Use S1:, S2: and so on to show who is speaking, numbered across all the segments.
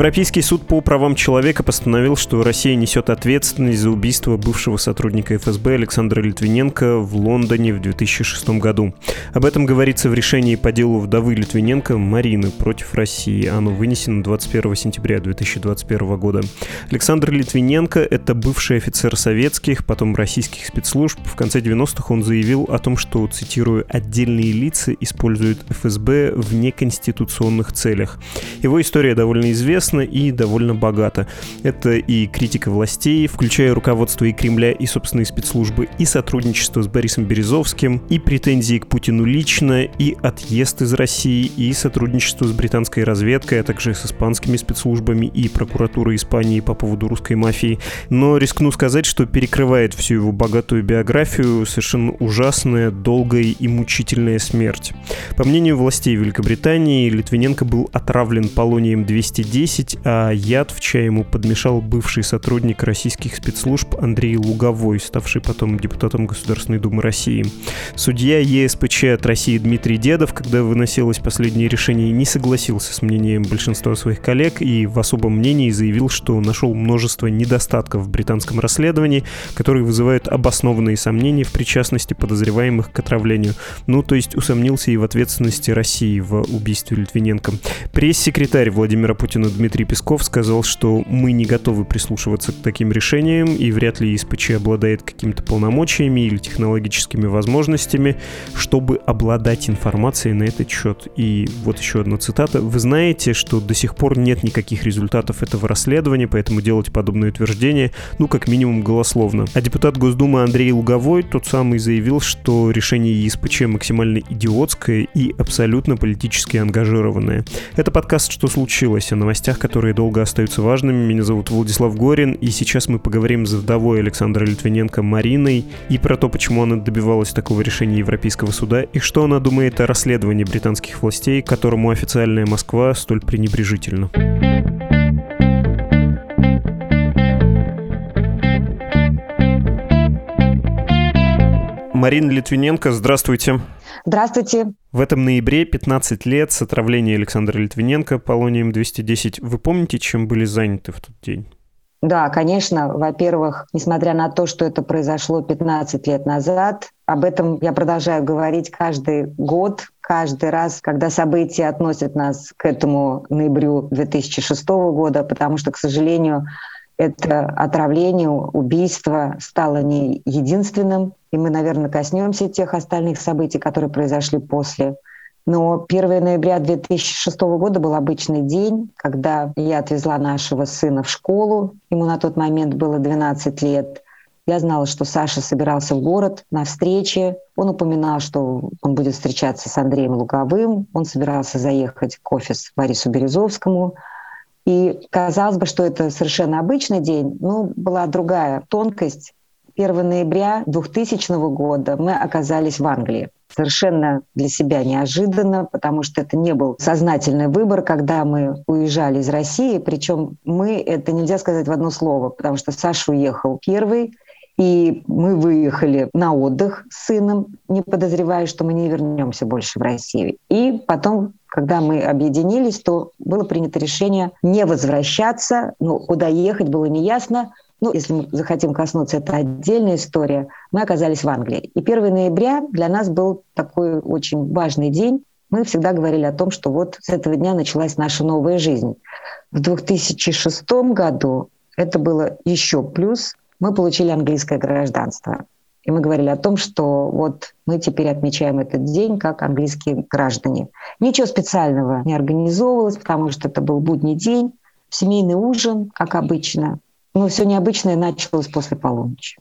S1: Европейский суд по правам человека постановил, что Россия несет ответственность за убийство бывшего сотрудника ФСБ Александра Литвиненко в Лондоне в 2006 году. Об этом говорится в решении по делу вдовы Литвиненко Марины против России. Оно вынесено 21 сентября 2021 года. Александр Литвиненко — это бывший офицер советских, потом российских спецслужб. В конце 90-х он заявил о том, что, цитирую, «отдельные лица используют ФСБ в неконституционных целях». Его история довольно известна, интересно и довольно богато. Это и критика властей, включая руководство и Кремля, и собственные спецслужбы, и сотрудничество с Борисом Березовским, и претензии к Путину лично, и отъезд из России, и сотрудничество с британской разведкой, а также с испанскими спецслужбами и прокуратурой Испании по поводу русской мафии. Но рискну сказать, что перекрывает всю его богатую биографию совершенно ужасная, долгая и мучительная смерть. По мнению властей Великобритании, Литвиненко был отравлен полонием 210 10, а яд в чай ему подмешал бывший сотрудник российских спецслужб Андрей Луговой, ставший потом депутатом Государственной Думы России. Судья ЕСПЧ от России Дмитрий Дедов, когда выносилось последнее решение, не согласился с мнением большинства своих коллег и в особом мнении заявил, что нашел множество недостатков в британском расследовании, которые вызывают обоснованные сомнения в причастности подозреваемых к отравлению. Ну, то есть усомнился и в ответственности России в убийстве Литвиненко. Пресс-секретарь Владимира Путина Дмитрий Песков сказал, что мы не готовы прислушиваться к таким решениям, и вряд ли ИСПЧ обладает какими-то полномочиями или технологическими возможностями, чтобы обладать информацией на этот счет. И вот еще одна цитата. «Вы знаете, что до сих пор нет никаких результатов этого расследования, поэтому делать подобное утверждение, ну, как минимум, голословно». А депутат Госдумы Андрей Луговой, тот самый, заявил, что решение ИСПЧ максимально идиотское и абсолютно политически ангажированное. Это подкаст «Что случилось?» о новостях новостях, которые долго остаются важными. Меня зовут Владислав Горин, и сейчас мы поговорим с вдовой Александра Литвиненко Мариной и про то, почему она добивалась такого решения Европейского суда и что она думает о расследовании британских властей, которому официальная Москва столь пренебрежительна. Марина Литвиненко, здравствуйте.
S2: Здравствуйте.
S1: В этом ноябре 15 лет с отравления Александра Литвиненко полонием-210. Вы помните, чем были заняты в тот день?
S2: Да, конечно. Во-первых, несмотря на то, что это произошло 15 лет назад, об этом я продолжаю говорить каждый год, каждый раз, когда события относят нас к этому ноябрю 2006 года, потому что, к сожалению, это отравление, убийство стало не единственным, и мы, наверное, коснемся тех остальных событий, которые произошли после. Но 1 ноября 2006 года был обычный день, когда я отвезла нашего сына в школу. Ему на тот момент было 12 лет. Я знала, что Саша собирался в город на встрече. Он упоминал, что он будет встречаться с Андреем Луговым. Он собирался заехать к офис Борису Березовскому. И казалось бы, что это совершенно обычный день, но была другая тонкость. 1 ноября 2000 года мы оказались в Англии. Совершенно для себя неожиданно, потому что это не был сознательный выбор, когда мы уезжали из России. Причем мы, это нельзя сказать в одно слово, потому что Саша уехал первый, и мы выехали на отдых с сыном, не подозревая, что мы не вернемся больше в Россию. И потом когда мы объединились, то было принято решение не возвращаться, ну, куда ехать было неясно. Ну, если мы захотим коснуться, это отдельная история. Мы оказались в Англии. И 1 ноября для нас был такой очень важный день. Мы всегда говорили о том, что вот с этого дня началась наша новая жизнь. В 2006 году это было еще плюс. Мы получили английское гражданство. И мы говорили о том, что вот мы теперь отмечаем этот день как английские граждане. Ничего специального не организовывалось, потому что это был будний день, семейный ужин, как обычно. Но все необычное началось после полуночи.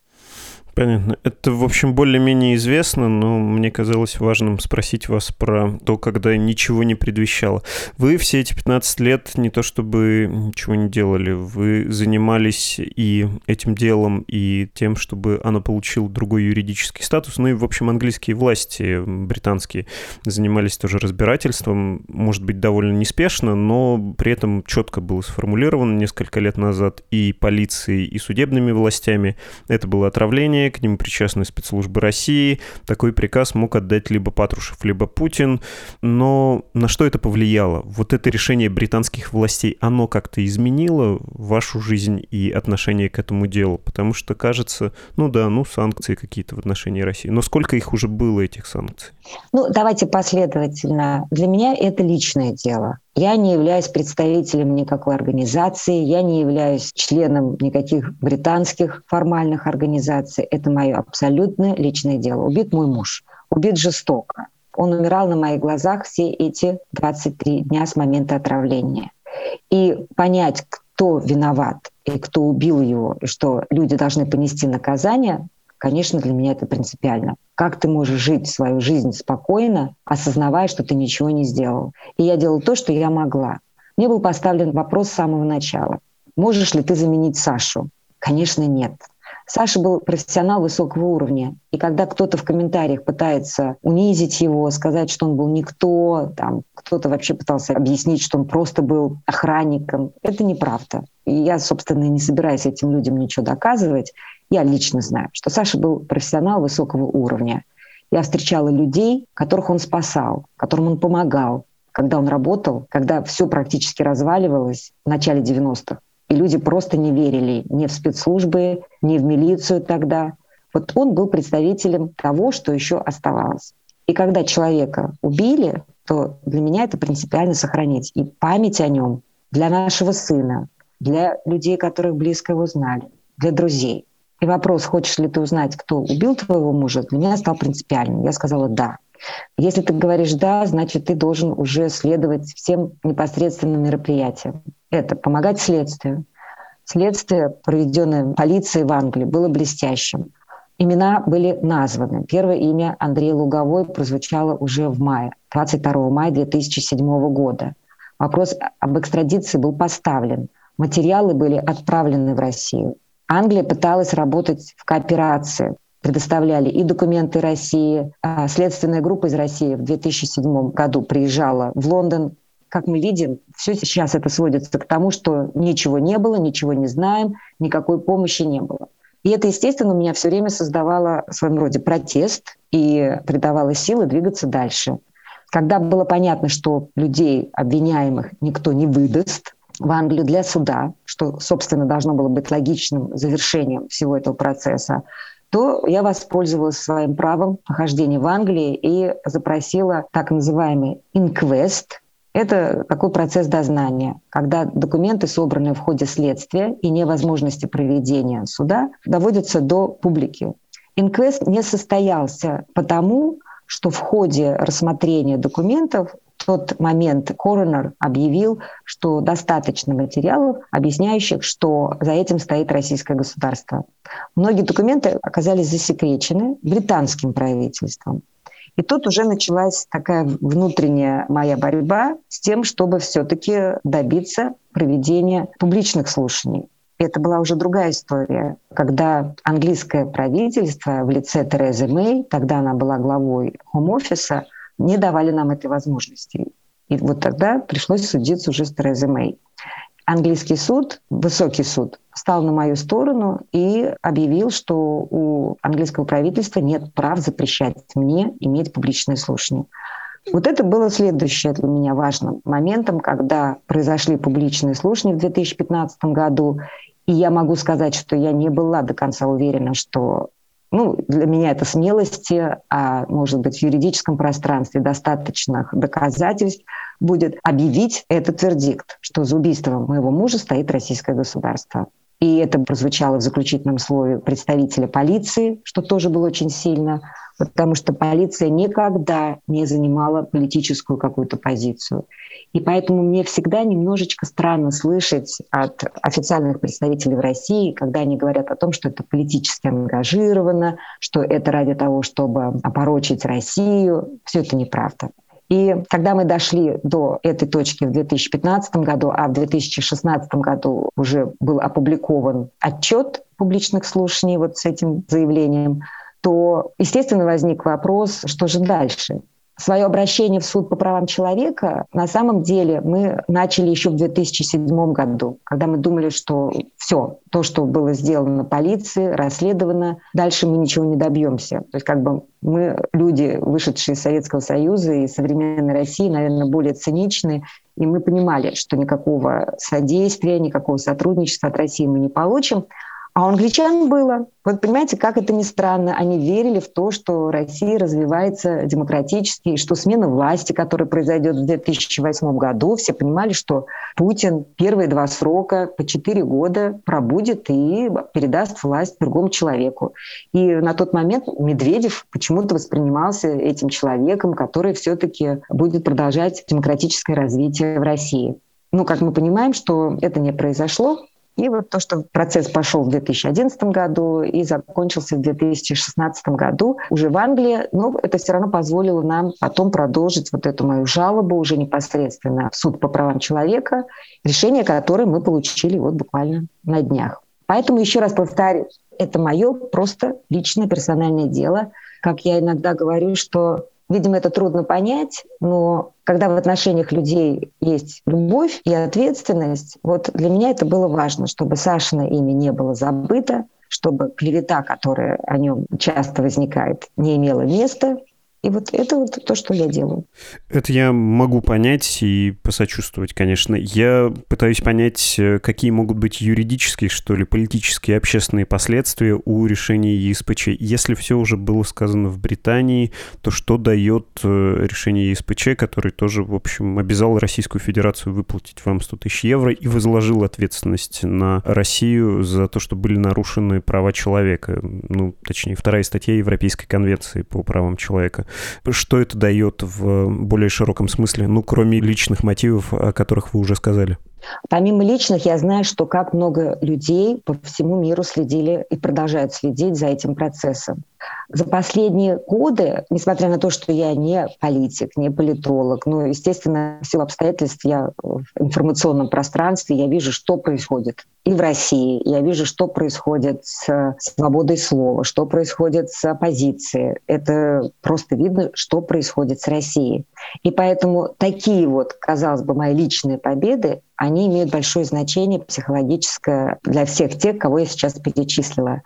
S1: Понятно. Это, в общем, более-менее известно, но мне казалось важным спросить вас про то, когда ничего не предвещало. Вы все эти 15 лет не то чтобы ничего не делали, вы занимались и этим делом, и тем, чтобы оно получило другой юридический статус. Ну и, в общем, английские власти, британские, занимались тоже разбирательством, может быть, довольно неспешно, но при этом четко было сформулировано несколько лет назад и полицией, и судебными властями. Это было отравление, к ним причастны спецслужбы России. Такой приказ мог отдать либо Патрушев, либо Путин. Но на что это повлияло? Вот это решение британских властей, оно как-то изменило вашу жизнь и отношение к этому делу? Потому что кажется, ну да, ну санкции какие-то в отношении России. Но сколько их уже было, этих санкций?
S2: Ну, давайте последовательно. Для меня это личное дело. Я не являюсь представителем никакой организации, я не являюсь членом никаких британских формальных организаций. Это мое абсолютно личное дело. Убит мой муж, убит жестоко. Он умирал на моих глазах все эти 23 дня с момента отравления. И понять, кто виноват и кто убил его, и что люди должны понести наказание, конечно, для меня это принципиально. Как ты можешь жить свою жизнь спокойно, осознавая, что ты ничего не сделал? И я делала то, что я могла. Мне был поставлен вопрос с самого начала. Можешь ли ты заменить Сашу? Конечно, нет. Саша был профессионал высокого уровня. И когда кто-то в комментариях пытается унизить его, сказать, что он был никто, там, кто-то вообще пытался объяснить, что он просто был охранником, это неправда. И я, собственно, не собираюсь этим людям ничего доказывать. Я лично знаю, что Саша был профессионал высокого уровня. Я встречала людей, которых он спасал, которым он помогал, когда он работал, когда все практически разваливалось в начале 90-х. И люди просто не верили ни в спецслужбы, ни в милицию тогда. Вот он был представителем того, что еще оставалось. И когда человека убили, то для меня это принципиально сохранить. И память о нем для нашего сына, для людей, которых близко его знали, для друзей. И вопрос, хочешь ли ты узнать, кто убил твоего мужа, для меня стал принципиальным. Я сказала «да». Если ты говоришь «да», значит, ты должен уже следовать всем непосредственным мероприятиям. Это помогать следствию. Следствие, проведенное полицией в Англии, было блестящим. Имена были названы. Первое имя Андрей Луговой прозвучало уже в мае, 22 мая 2007 года. Вопрос об экстрадиции был поставлен. Материалы были отправлены в Россию. Англия пыталась работать в кооперации, предоставляли и документы России. А следственная группа из России в 2007 году приезжала в Лондон. Как мы видим, все сейчас это сводится к тому, что ничего не было, ничего не знаем, никакой помощи не было. И это, естественно, у меня все время создавало в своем роде протест и придавало силы двигаться дальше. Когда было понятно, что людей обвиняемых никто не выдаст, в Англию для суда, что, собственно, должно было быть логичным завершением всего этого процесса, то я воспользовалась своим правом нахождения в Англии и запросила так называемый инквест. Это такой процесс дознания, когда документы, собранные в ходе следствия и невозможности проведения суда, доводятся до публики. Инквест не состоялся потому, что в ходе рассмотрения документов тот момент коронер объявил, что достаточно материалов, объясняющих, что за этим стоит российское государство. Многие документы оказались засекречены британским правительством. И тут уже началась такая внутренняя моя борьба с тем, чтобы все-таки добиться проведения публичных слушаний. Это была уже другая история, когда английское правительство в лице Терезы Мэй, тогда она была главой Хом-офиса, не давали нам этой возможности. И вот тогда пришлось судиться уже с Терезой Мэй. Английский суд, высокий суд, стал на мою сторону и объявил, что у английского правительства нет прав запрещать мне иметь публичные слушания. Вот это было следующее для меня важным моментом, когда произошли публичные слушания в 2015 году. И я могу сказать, что я не была до конца уверена, что ну, для меня это смелости, а может быть в юридическом пространстве достаточных доказательств будет объявить этот вердикт, что за убийством моего мужа стоит российское государство. И это прозвучало в заключительном слове представителя полиции, что тоже было очень сильно, потому что полиция никогда не занимала политическую какую-то позицию. И поэтому мне всегда немножечко странно слышать от официальных представителей в России, когда они говорят о том, что это политически ангажировано, что это ради того, чтобы опорочить Россию. Все это неправда. И когда мы дошли до этой точки в 2015 году, а в 2016 году уже был опубликован отчет публичных слушаний вот с этим заявлением, то, естественно, возник вопрос, что же дальше? Свое обращение в суд по правам человека на самом деле мы начали еще в 2007 году, когда мы думали, что все, то, что было сделано полицией, расследовано, дальше мы ничего не добьемся. То есть как бы мы, люди, вышедшие из Советского Союза и современной России, наверное, более циничны, и мы понимали, что никакого содействия, никакого сотрудничества от России мы не получим. А у англичан было. Вот понимаете, как это ни странно, они верили в то, что Россия развивается демократически, и что смена власти, которая произойдет в 2008 году, все понимали, что Путин первые два срока по четыре года пробудет и передаст власть другому человеку. И на тот момент Медведев почему-то воспринимался этим человеком, который все-таки будет продолжать демократическое развитие в России. Ну, как мы понимаем, что это не произошло, и вот то, что процесс пошел в 2011 году и закончился в 2016 году уже в Англии, но это все равно позволило нам потом продолжить вот эту мою жалобу уже непосредственно в суд по правам человека, решение которое мы получили вот буквально на днях. Поэтому еще раз повторю, это мое просто личное персональное дело. Как я иногда говорю, что Видимо, это трудно понять, но когда в отношениях людей есть любовь и ответственность, вот для меня это было важно, чтобы Сашина имя не было забыто, чтобы клевета, которая о нем часто возникает, не имела места, и вот это вот то, что я делаю.
S1: Это я могу понять и посочувствовать, конечно. Я пытаюсь понять, э, какие могут быть юридические, что ли, политические общественные последствия у решения ЕСПЧ. Если все уже было сказано в Британии, то что дает э, решение ЕСПЧ, который тоже, в общем, обязал Российскую Федерацию выплатить вам 100 тысяч евро и возложил ответственность на Россию за то, что были нарушены права человека. Ну, точнее, вторая статья Европейской конвенции по правам человека. Что это дает в более широком смысле, ну, кроме личных мотивов, о которых вы уже сказали?
S2: Помимо личных, я знаю, что как много людей по всему миру следили и продолжают следить за этим процессом. За последние годы, несмотря на то, что я не политик, не политолог, ну, естественно, в силу обстоятельств я в информационном пространстве, я вижу, что происходит и в России, я вижу, что происходит с свободой слова, что происходит с оппозицией. Это просто видно, что происходит с Россией. И поэтому такие вот, казалось бы, мои личные победы, они имеют большое значение психологическое для всех тех, кого я сейчас перечислила.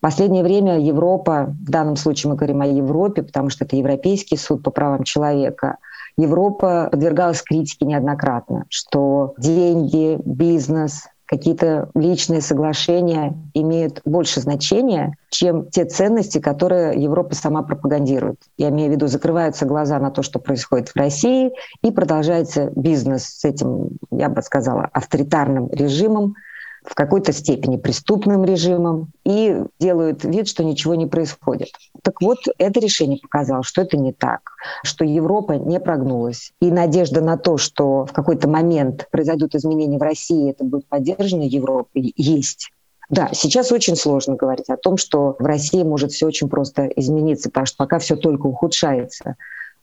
S2: В последнее время Европа, в данном случае мы говорим о Европе, потому что это Европейский суд по правам человека, Европа подвергалась критике неоднократно, что деньги, бизнес, какие-то личные соглашения имеют больше значения, чем те ценности, которые Европа сама пропагандирует. Я имею в виду, закрываются глаза на то, что происходит в России, и продолжается бизнес с этим, я бы сказала, авторитарным режимом, в какой-то степени преступным режимом и делают вид, что ничего не происходит. Так вот, это решение показало, что это не так, что Европа не прогнулась. И надежда на то, что в какой-то момент произойдут изменения в России, это будет поддержано Европой, есть. Да, сейчас очень сложно говорить о том, что в России может все очень просто измениться, потому что пока все только ухудшается.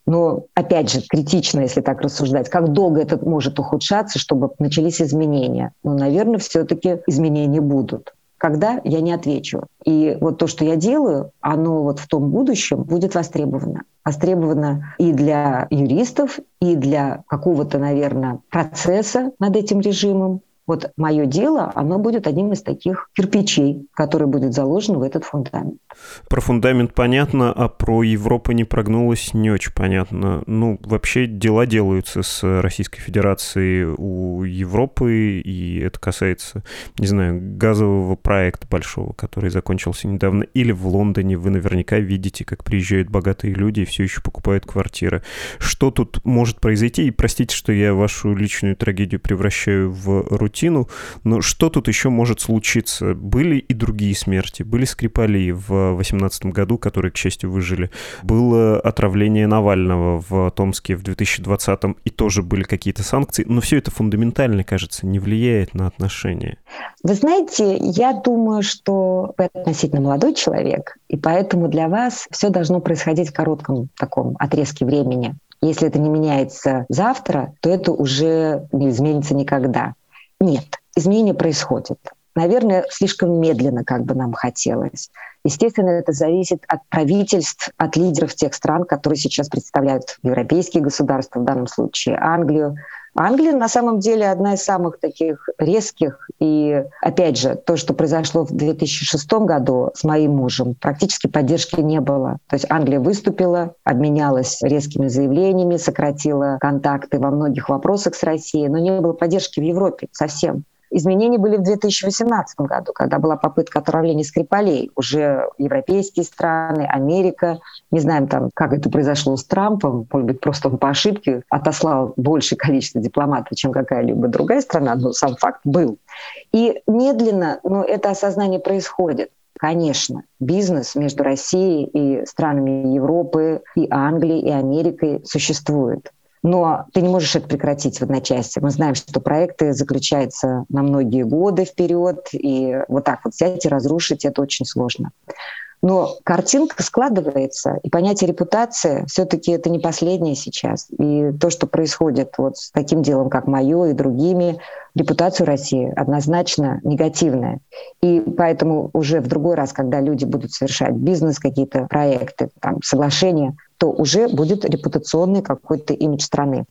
S2: Но, опять же, критично, если так рассуждать, как долго это может ухудшаться, чтобы начались изменения? Ну, наверное, все-таки изменения будут. Когда, я не отвечу. И вот то, что я делаю, оно вот в том будущем будет востребовано. Востребовано и для юристов, и для какого-то, наверное, процесса над этим режимом, вот мое дело, оно будет одним из таких кирпичей, который будет заложен в этот фундамент.
S1: Про фундамент понятно, а про Европу не прогнулось не очень понятно. Ну, вообще дела делаются с Российской Федерацией у Европы, и это касается, не знаю, газового проекта большого, который закончился недавно, или в Лондоне вы наверняка видите, как приезжают богатые люди и все еще покупают квартиры. Что тут может произойти? И простите, что я вашу личную трагедию превращаю в рутину рутину. Но что тут еще может случиться? Были и другие смерти. Были Скрипали в 2018 году, которые, к счастью, выжили. Было отравление Навального в Томске в 2020 и тоже были какие-то санкции. Но все это фундаментально, кажется, не влияет на отношения.
S2: Вы знаете, я думаю, что вы относительно молодой человек, и поэтому для вас все должно происходить в коротком таком отрезке времени. Если это не меняется завтра, то это уже не изменится никогда. Нет, изменения происходят. Наверное, слишком медленно, как бы нам хотелось. Естественно, это зависит от правительств, от лидеров тех стран, которые сейчас представляют европейские государства, в данном случае Англию, Англия на самом деле одна из самых таких резких. И опять же, то, что произошло в 2006 году с моим мужем, практически поддержки не было. То есть Англия выступила, обменялась резкими заявлениями, сократила контакты во многих вопросах с Россией, но не было поддержки в Европе совсем. Изменения были в 2018 году, когда была попытка отравления Скрипалей. Уже европейские страны, Америка, не знаем там, как это произошло с Трампом, может быть, просто он по ошибке отослал большее количество дипломатов, чем какая-либо другая страна, но сам факт был. И медленно, но это осознание происходит. Конечно, бизнес между Россией и странами Европы, и Англией, и Америкой существует. Но ты не можешь это прекратить в одночасье. Мы знаем, что проекты заключаются на многие годы вперед, и вот так вот взять и разрушить это очень сложно. Но картинка складывается, и понятие репутации все-таки это не последнее сейчас. И то, что происходит вот с таким делом, как мое и другими, репутацию России однозначно негативная. И поэтому уже в другой раз, когда люди будут совершать бизнес, какие-то проекты, там, соглашения, то уже будет репутационный какой-то имидж страны.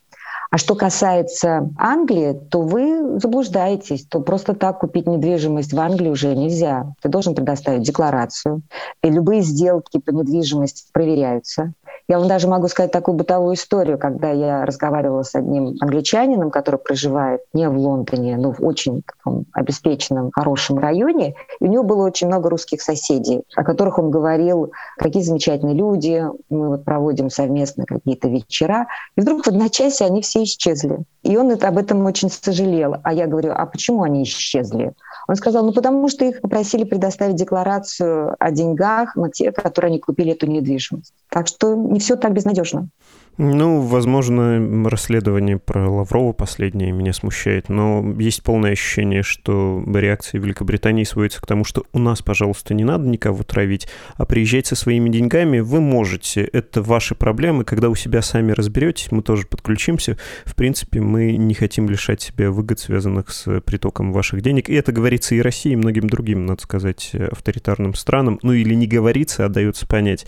S2: А что касается Англии, то вы заблуждаетесь, то просто так купить недвижимость в Англии уже нельзя. Ты должен предоставить декларацию, и любые сделки по недвижимости проверяются. Я вам даже могу сказать такую бытовую историю, когда я разговаривала с одним англичанином, который проживает не в Лондоне, но в очень таком обеспеченном, хорошем районе. И у него было очень много русских соседей, о которых он говорил, какие замечательные люди, мы вот проводим совместно какие-то вечера. И вдруг в одночасье они все исчезли. И он это, об этом очень сожалел. А я говорю, а почему они исчезли? Он сказал, ну потому что их попросили предоставить декларацию о деньгах на те, которые они купили эту недвижимость. Так что не все так безнадежно.
S1: Ну, возможно, расследование про Лаврова последнее меня смущает, но есть полное ощущение, что реакция Великобритании сводится к тому, что у нас, пожалуйста, не надо никого травить, а приезжать со своими деньгами вы можете. Это ваши проблемы. Когда у себя сами разберетесь, мы тоже подключимся. В принципе, мы не хотим лишать себя выгод, связанных с притоком ваших денег. И это говорится и России, и многим другим, надо сказать, авторитарным странам. Ну или не говорится, а дается понять.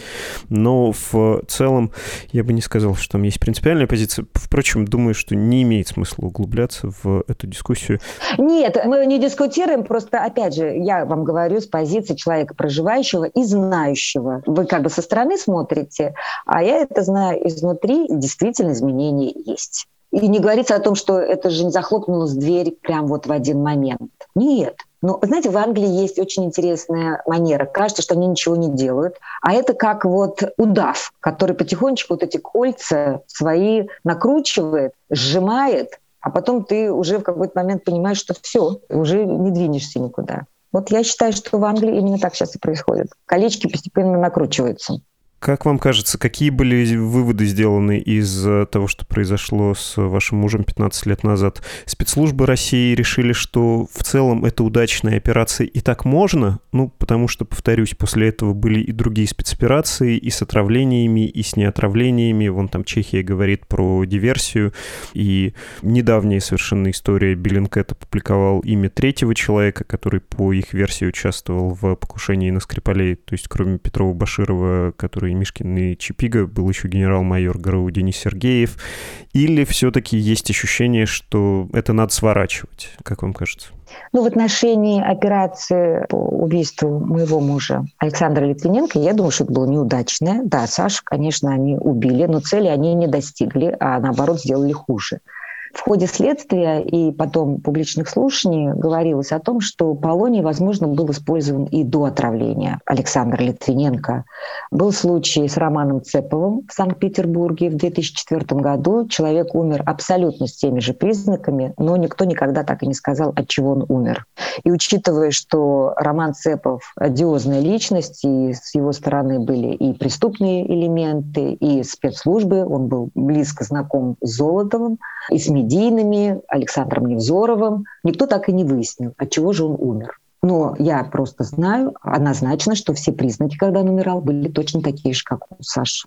S1: Но в целом я бы не сказал, что там есть принципиальная позиция. Впрочем, думаю, что не имеет смысла углубляться в эту дискуссию.
S2: Нет, мы не дискутируем, просто, опять же, я вам говорю с позиции человека проживающего и знающего. Вы как бы со стороны смотрите, а я это знаю изнутри, действительно изменения есть. И не говорится о том, что это же не захлопнулась дверь прям вот в один момент. Нет. Но, знаете, в Англии есть очень интересная манера. Кажется, что они ничего не делают. А это как вот удав, который потихонечку вот эти кольца свои накручивает, сжимает, а потом ты уже в какой-то момент понимаешь, что все, уже не двинешься никуда. Вот я считаю, что в Англии именно так сейчас и происходит. Колечки постепенно накручиваются.
S1: Как вам кажется, какие были выводы сделаны из того, что произошло с вашим мужем 15 лет назад? Спецслужбы России решили, что в целом это удачная операция и так можно? Ну, потому что, повторюсь, после этого были и другие спецоперации, и с отравлениями, и с неотравлениями. Вон там Чехия говорит про диверсию. И недавняя совершенно история Bellingcat опубликовал имя третьего человека, который по их версии участвовал в покушении на Скрипалей, то есть кроме Петрова Баширова, который и Мишкин, и Чепига, был еще генерал-майор ГРУ Денис Сергеев, или все-таки есть ощущение, что это надо сворачивать, как вам кажется?
S2: Ну, в отношении операции по убийству моего мужа Александра Литвиненко, я думаю, что это было неудачное. Да, Сашу, конечно, они убили, но цели они не достигли, а наоборот сделали хуже. В ходе следствия и потом публичных слушаний говорилось о том, что полоний, возможно, был использован и до отравления Александра Литвиненко. Был случай с Романом Цеповым в Санкт-Петербурге в 2004 году. Человек умер абсолютно с теми же признаками, но никто никогда так и не сказал, от чего он умер. И учитывая, что Роман Цепов – одиозная личность, и с его стороны были и преступные элементы, и спецслужбы, он был близко знаком с Золотовым, и с медийными, Александром Невзоровым. Никто так и не выяснил, от чего же он умер. Но я просто знаю однозначно, что все признаки, когда он умирал, были точно такие же, как у Саши.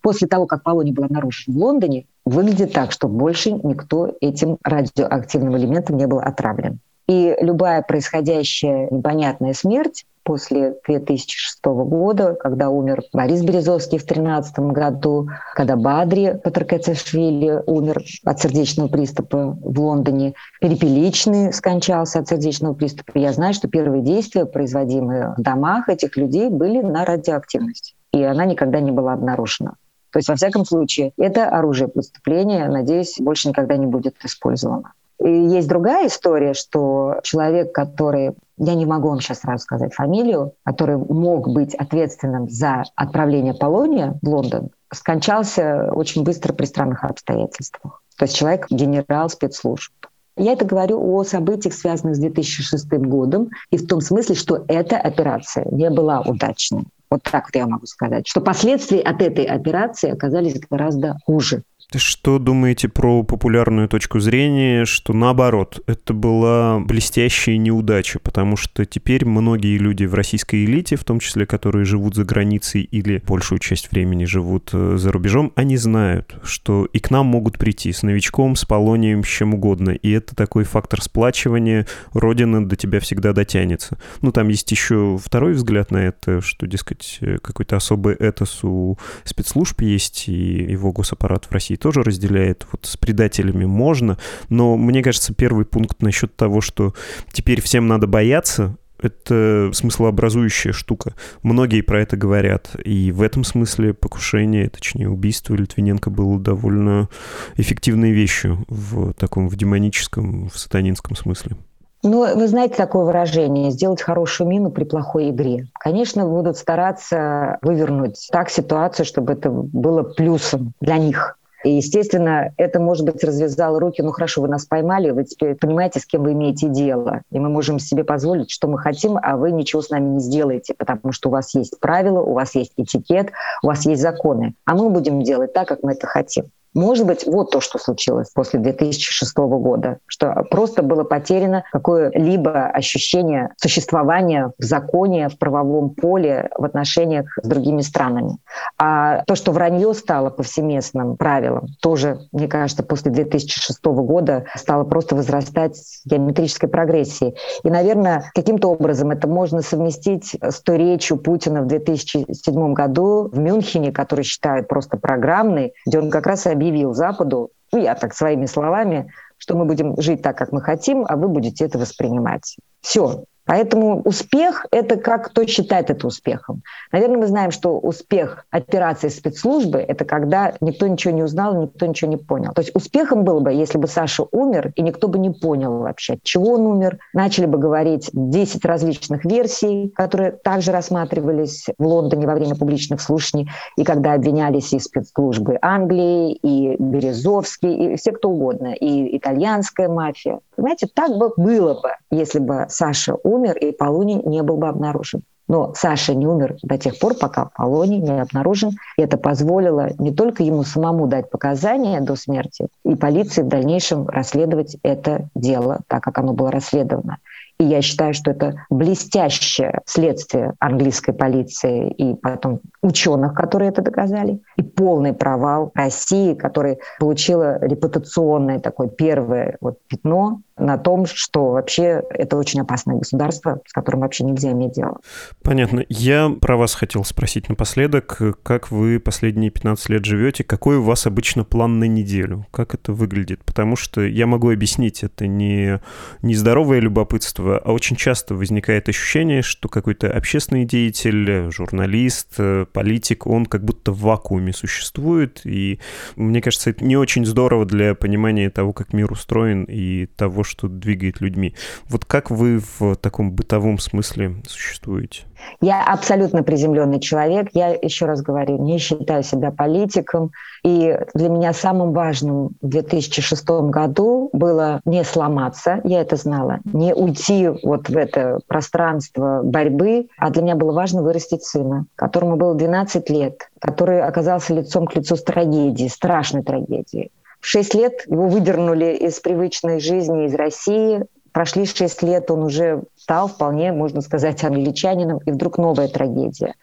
S2: После того, как Полоний был обнаружен в Лондоне, выглядит так, что больше никто этим радиоактивным элементом не был отравлен. И любая происходящая непонятная смерть после 2006 года, когда умер Борис Березовский в 2013 году, когда Бадри Патракецешвили умер от сердечного приступа в Лондоне, Перепеличный скончался от сердечного приступа. Я знаю, что первые действия, производимые в домах этих людей, были на радиоактивность, и она никогда не была обнаружена. То есть, во всяком случае, это оружие преступления, надеюсь, больше никогда не будет использовано. Есть другая история, что человек, который, я не могу вам сейчас сразу сказать фамилию, который мог быть ответственным за отправление Полония в Лондон, скончался очень быстро при странных обстоятельствах. То есть человек генерал спецслужб. Я это говорю о событиях, связанных с 2006 годом, и в том смысле, что эта операция не была удачной. Вот так вот я могу сказать, что последствия от этой операции оказались гораздо хуже.
S1: Что думаете про популярную точку зрения, что наоборот, это была блестящая неудача, потому что теперь многие люди в российской элите, в том числе, которые живут за границей или большую часть времени живут э, за рубежом, они знают, что и к нам могут прийти с новичком, с полонием, с чем угодно. И это такой фактор сплачивания, Родина до тебя всегда дотянется. Ну, там есть еще второй взгляд на это, что, дескать, э, какой-то особый этос у спецслужб есть, и его госаппарат в России тоже разделяет. Вот с предателями можно, но мне кажется, первый пункт насчет того, что теперь всем надо бояться, это смыслообразующая штука. Многие про это говорят. И в этом смысле покушение, точнее убийство Литвиненко было довольно эффективной вещью в таком в демоническом, в сатанинском смысле.
S2: Ну, вы знаете такое выражение «сделать хорошую мину при плохой игре». Конечно, будут стараться вывернуть так ситуацию, чтобы это было плюсом для них. И, естественно, это, может быть, развязало руки. Ну хорошо, вы нас поймали, вы теперь понимаете, с кем вы имеете дело. И мы можем себе позволить, что мы хотим, а вы ничего с нами не сделаете, потому что у вас есть правила, у вас есть этикет, у вас есть законы. А мы будем делать так, как мы это хотим. Может быть, вот то, что случилось после 2006 года, что просто было потеряно какое-либо ощущение существования в законе, в правовом поле в отношениях с другими странами. А то, что вранье стало повсеместным правилом, тоже, мне кажется, после 2006 года стало просто возрастать геометрической прогрессией. И, наверное, каким-то образом это можно совместить с той речью Путина в 2007 году в Мюнхене, который считают просто программной, где он как раз объявил объявил Западу, ну, я так своими словами, что мы будем жить так, как мы хотим, а вы будете это воспринимать. Все, Поэтому успех — это как кто считает это успехом. Наверное, мы знаем, что успех операции спецслужбы — это когда никто ничего не узнал, никто ничего не понял. То есть успехом было бы, если бы Саша умер, и никто бы не понял вообще, от чего он умер. Начали бы говорить 10 различных версий, которые также рассматривались в Лондоне во время публичных слушаний, и когда обвинялись и спецслужбы Англии, и Березовский, и все кто угодно, и итальянская мафия. Понимаете, так бы было бы, если бы Саша умер и Полуний не был бы обнаружен. Но Саша не умер до тех пор, пока Полоний не обнаружен. И это позволило не только ему самому дать показания до смерти, и полиции в дальнейшем расследовать это дело так, как оно было расследовано. И я считаю, что это блестящее следствие английской полиции и потом ученых, которые это доказали, и полный провал России, которая получила репутационное такое первое вот пятно на том, что вообще это очень опасное государство, с которым вообще нельзя иметь дело.
S1: Понятно. Я про вас хотел спросить напоследок, как вы последние 15 лет живете, какой у вас обычно план на неделю, как это выглядит? Потому что я могу объяснить, это не, не здоровое любопытство, а очень часто возникает ощущение, что какой-то общественный деятель, журналист, политик, он как будто в вакууме существует, и мне кажется, это не очень здорово для понимания того, как мир устроен и того, что двигает людьми. Вот как вы в таком бытовом смысле существуете?
S2: Я абсолютно приземленный человек. Я, еще раз говорю, не считаю себя политиком. И для меня самым важным в 2006 году было не сломаться, я это знала, не уйти вот в это пространство борьбы, а для меня было важно вырастить сына, которому было 12 лет, который оказался лицом к лицу с трагедией, страшной трагедией. В шесть лет его выдернули из привычной жизни, из России, Прошли шесть лет, он уже стал вполне, можно сказать, англичанином, и вдруг новая трагедия.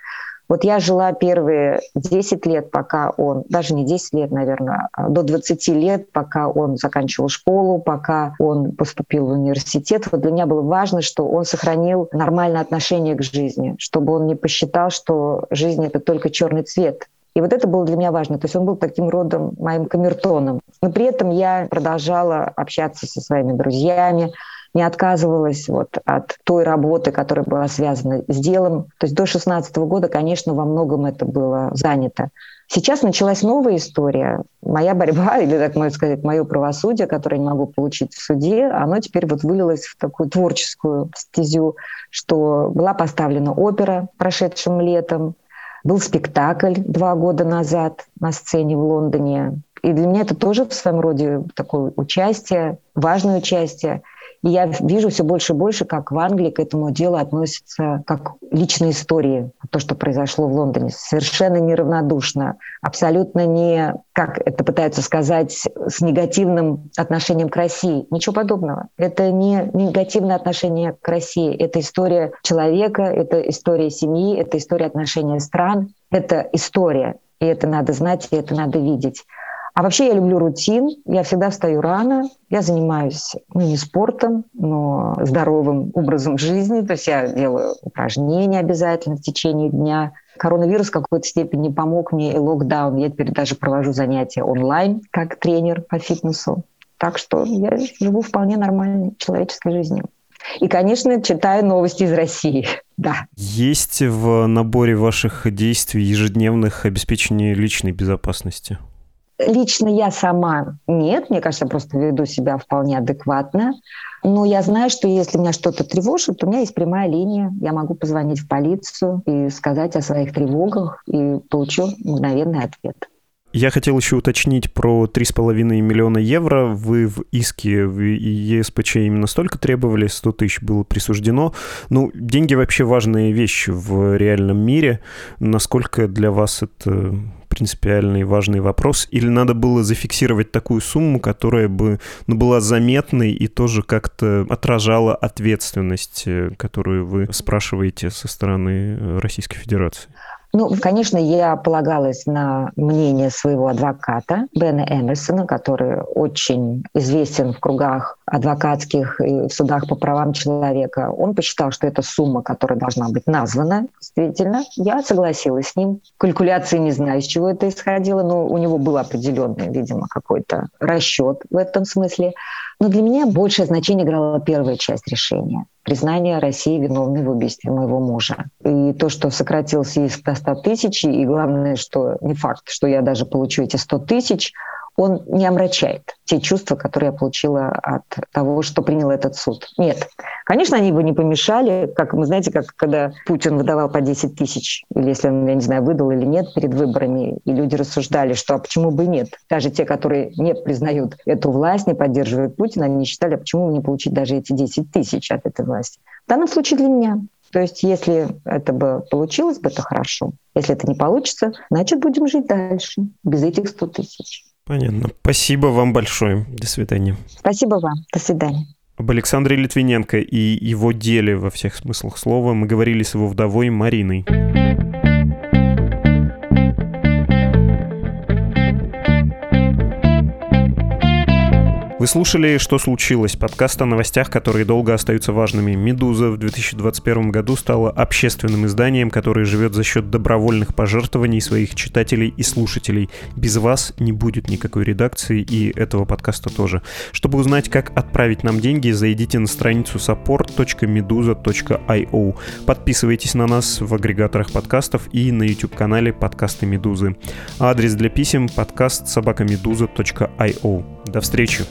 S2: Вот я жила первые 10 лет, пока он, даже не 10 лет, наверное, а до 20 лет, пока он заканчивал школу, пока он поступил в университет. Вот для меня было важно, что он сохранил нормальное отношение к жизни, чтобы он не посчитал, что жизнь — это только черный цвет, и вот это было для меня важно. То есть он был таким родом моим камертоном. Но при этом я продолжала общаться со своими друзьями, не отказывалась вот от той работы, которая была связана с делом. То есть до 16 года, конечно, во многом это было занято. Сейчас началась новая история. Моя борьба, или, так можно сказать, мое правосудие, которое я не могу получить в суде, оно теперь вот вылилось в такую творческую стезю, что была поставлена опера прошедшим летом, был спектакль два года назад на сцене в Лондоне. И для меня это тоже в своем роде такое участие, важное участие. И я вижу все больше и больше, как в Англии к этому делу относятся как личные истории. То, что произошло в Лондоне, совершенно неравнодушно, абсолютно не, как это пытаются сказать, с негативным отношением к России. Ничего подобного. Это не негативное отношение к России. Это история человека, это история семьи, это история отношения стран. Это история. И это надо знать, и это надо видеть. А вообще я люблю рутин, я всегда встаю рано, я занимаюсь ну, не спортом, но здоровым образом жизни, то есть я делаю упражнения обязательно в течение дня. Коронавирус в какой-то степени помог мне и локдаун. Я теперь даже провожу занятия онлайн как тренер по фитнесу. Так что я живу вполне нормальной человеческой жизнью. И, конечно, читаю новости из России. Да.
S1: Есть в наборе ваших действий ежедневных обеспечение личной безопасности?
S2: Лично я сама нет, мне кажется, просто веду себя вполне адекватно. Но я знаю, что если меня что-то тревожит, то у меня есть прямая линия. Я могу позвонить в полицию и сказать о своих тревогах, и получу мгновенный ответ.
S1: Я хотел еще уточнить про 3,5 миллиона евро. Вы в иске в ЕСПЧ именно столько требовали, 100 тысяч было присуждено. Ну, деньги вообще важная вещь в реальном мире. Насколько для вас это принципиальный важный вопрос? Или надо было зафиксировать такую сумму, которая бы ну, была заметной и тоже как-то отражала ответственность, э, которую вы спрашиваете со стороны э, Российской Федерации?
S2: Ну, конечно, я полагалась на мнение своего адвоката Бена Эмерсона, который очень известен в кругах адвокатских и в судах по правам человека. Он посчитал, что это сумма, которая должна быть названа. Действительно, я согласилась с ним. Калькуляции не знаю, из чего это исходило, но у него был определенный, видимо, какой-то расчет в этом смысле. Но для меня большее значение играла первая часть решения признание России виновной в убийстве моего мужа. И то, что сократился иск до 100 тысяч, и главное, что не факт, что я даже получу эти 100 тысяч, он не омрачает те чувства, которые я получила от того, что принял этот суд. Нет. Конечно, они бы не помешали, как вы знаете, как когда Путин выдавал по 10 тысяч, или если он, я не знаю, выдал или нет перед выборами, и люди рассуждали, что а почему бы нет? Даже те, которые не признают эту власть, не поддерживают Путина, они считали, а почему не получить даже эти 10 тысяч от этой власти? В данном случае для меня. То есть если это бы получилось бы, то хорошо. Если это не получится, значит, будем жить дальше без этих 100 тысяч.
S1: Понятно. Спасибо вам большое. До свидания.
S2: Спасибо вам. До свидания.
S1: Об Александре Литвиненко и его деле во всех смыслах слова мы говорили с его вдовой Мариной. Слушали «Что случилось?» Подкаст о новостях, которые долго остаются важными. «Медуза» в 2021 году стала общественным изданием, которое живет за счет добровольных пожертвований своих читателей и слушателей. Без вас не будет никакой редакции и этого подкаста тоже. Чтобы узнать, как отправить нам деньги, зайдите на страницу support.meduza.io. Подписывайтесь на нас в агрегаторах подкастов и на YouTube-канале «Подкасты Медузы». Адрес для писем – подкаст собакамедуза.io. До встречи!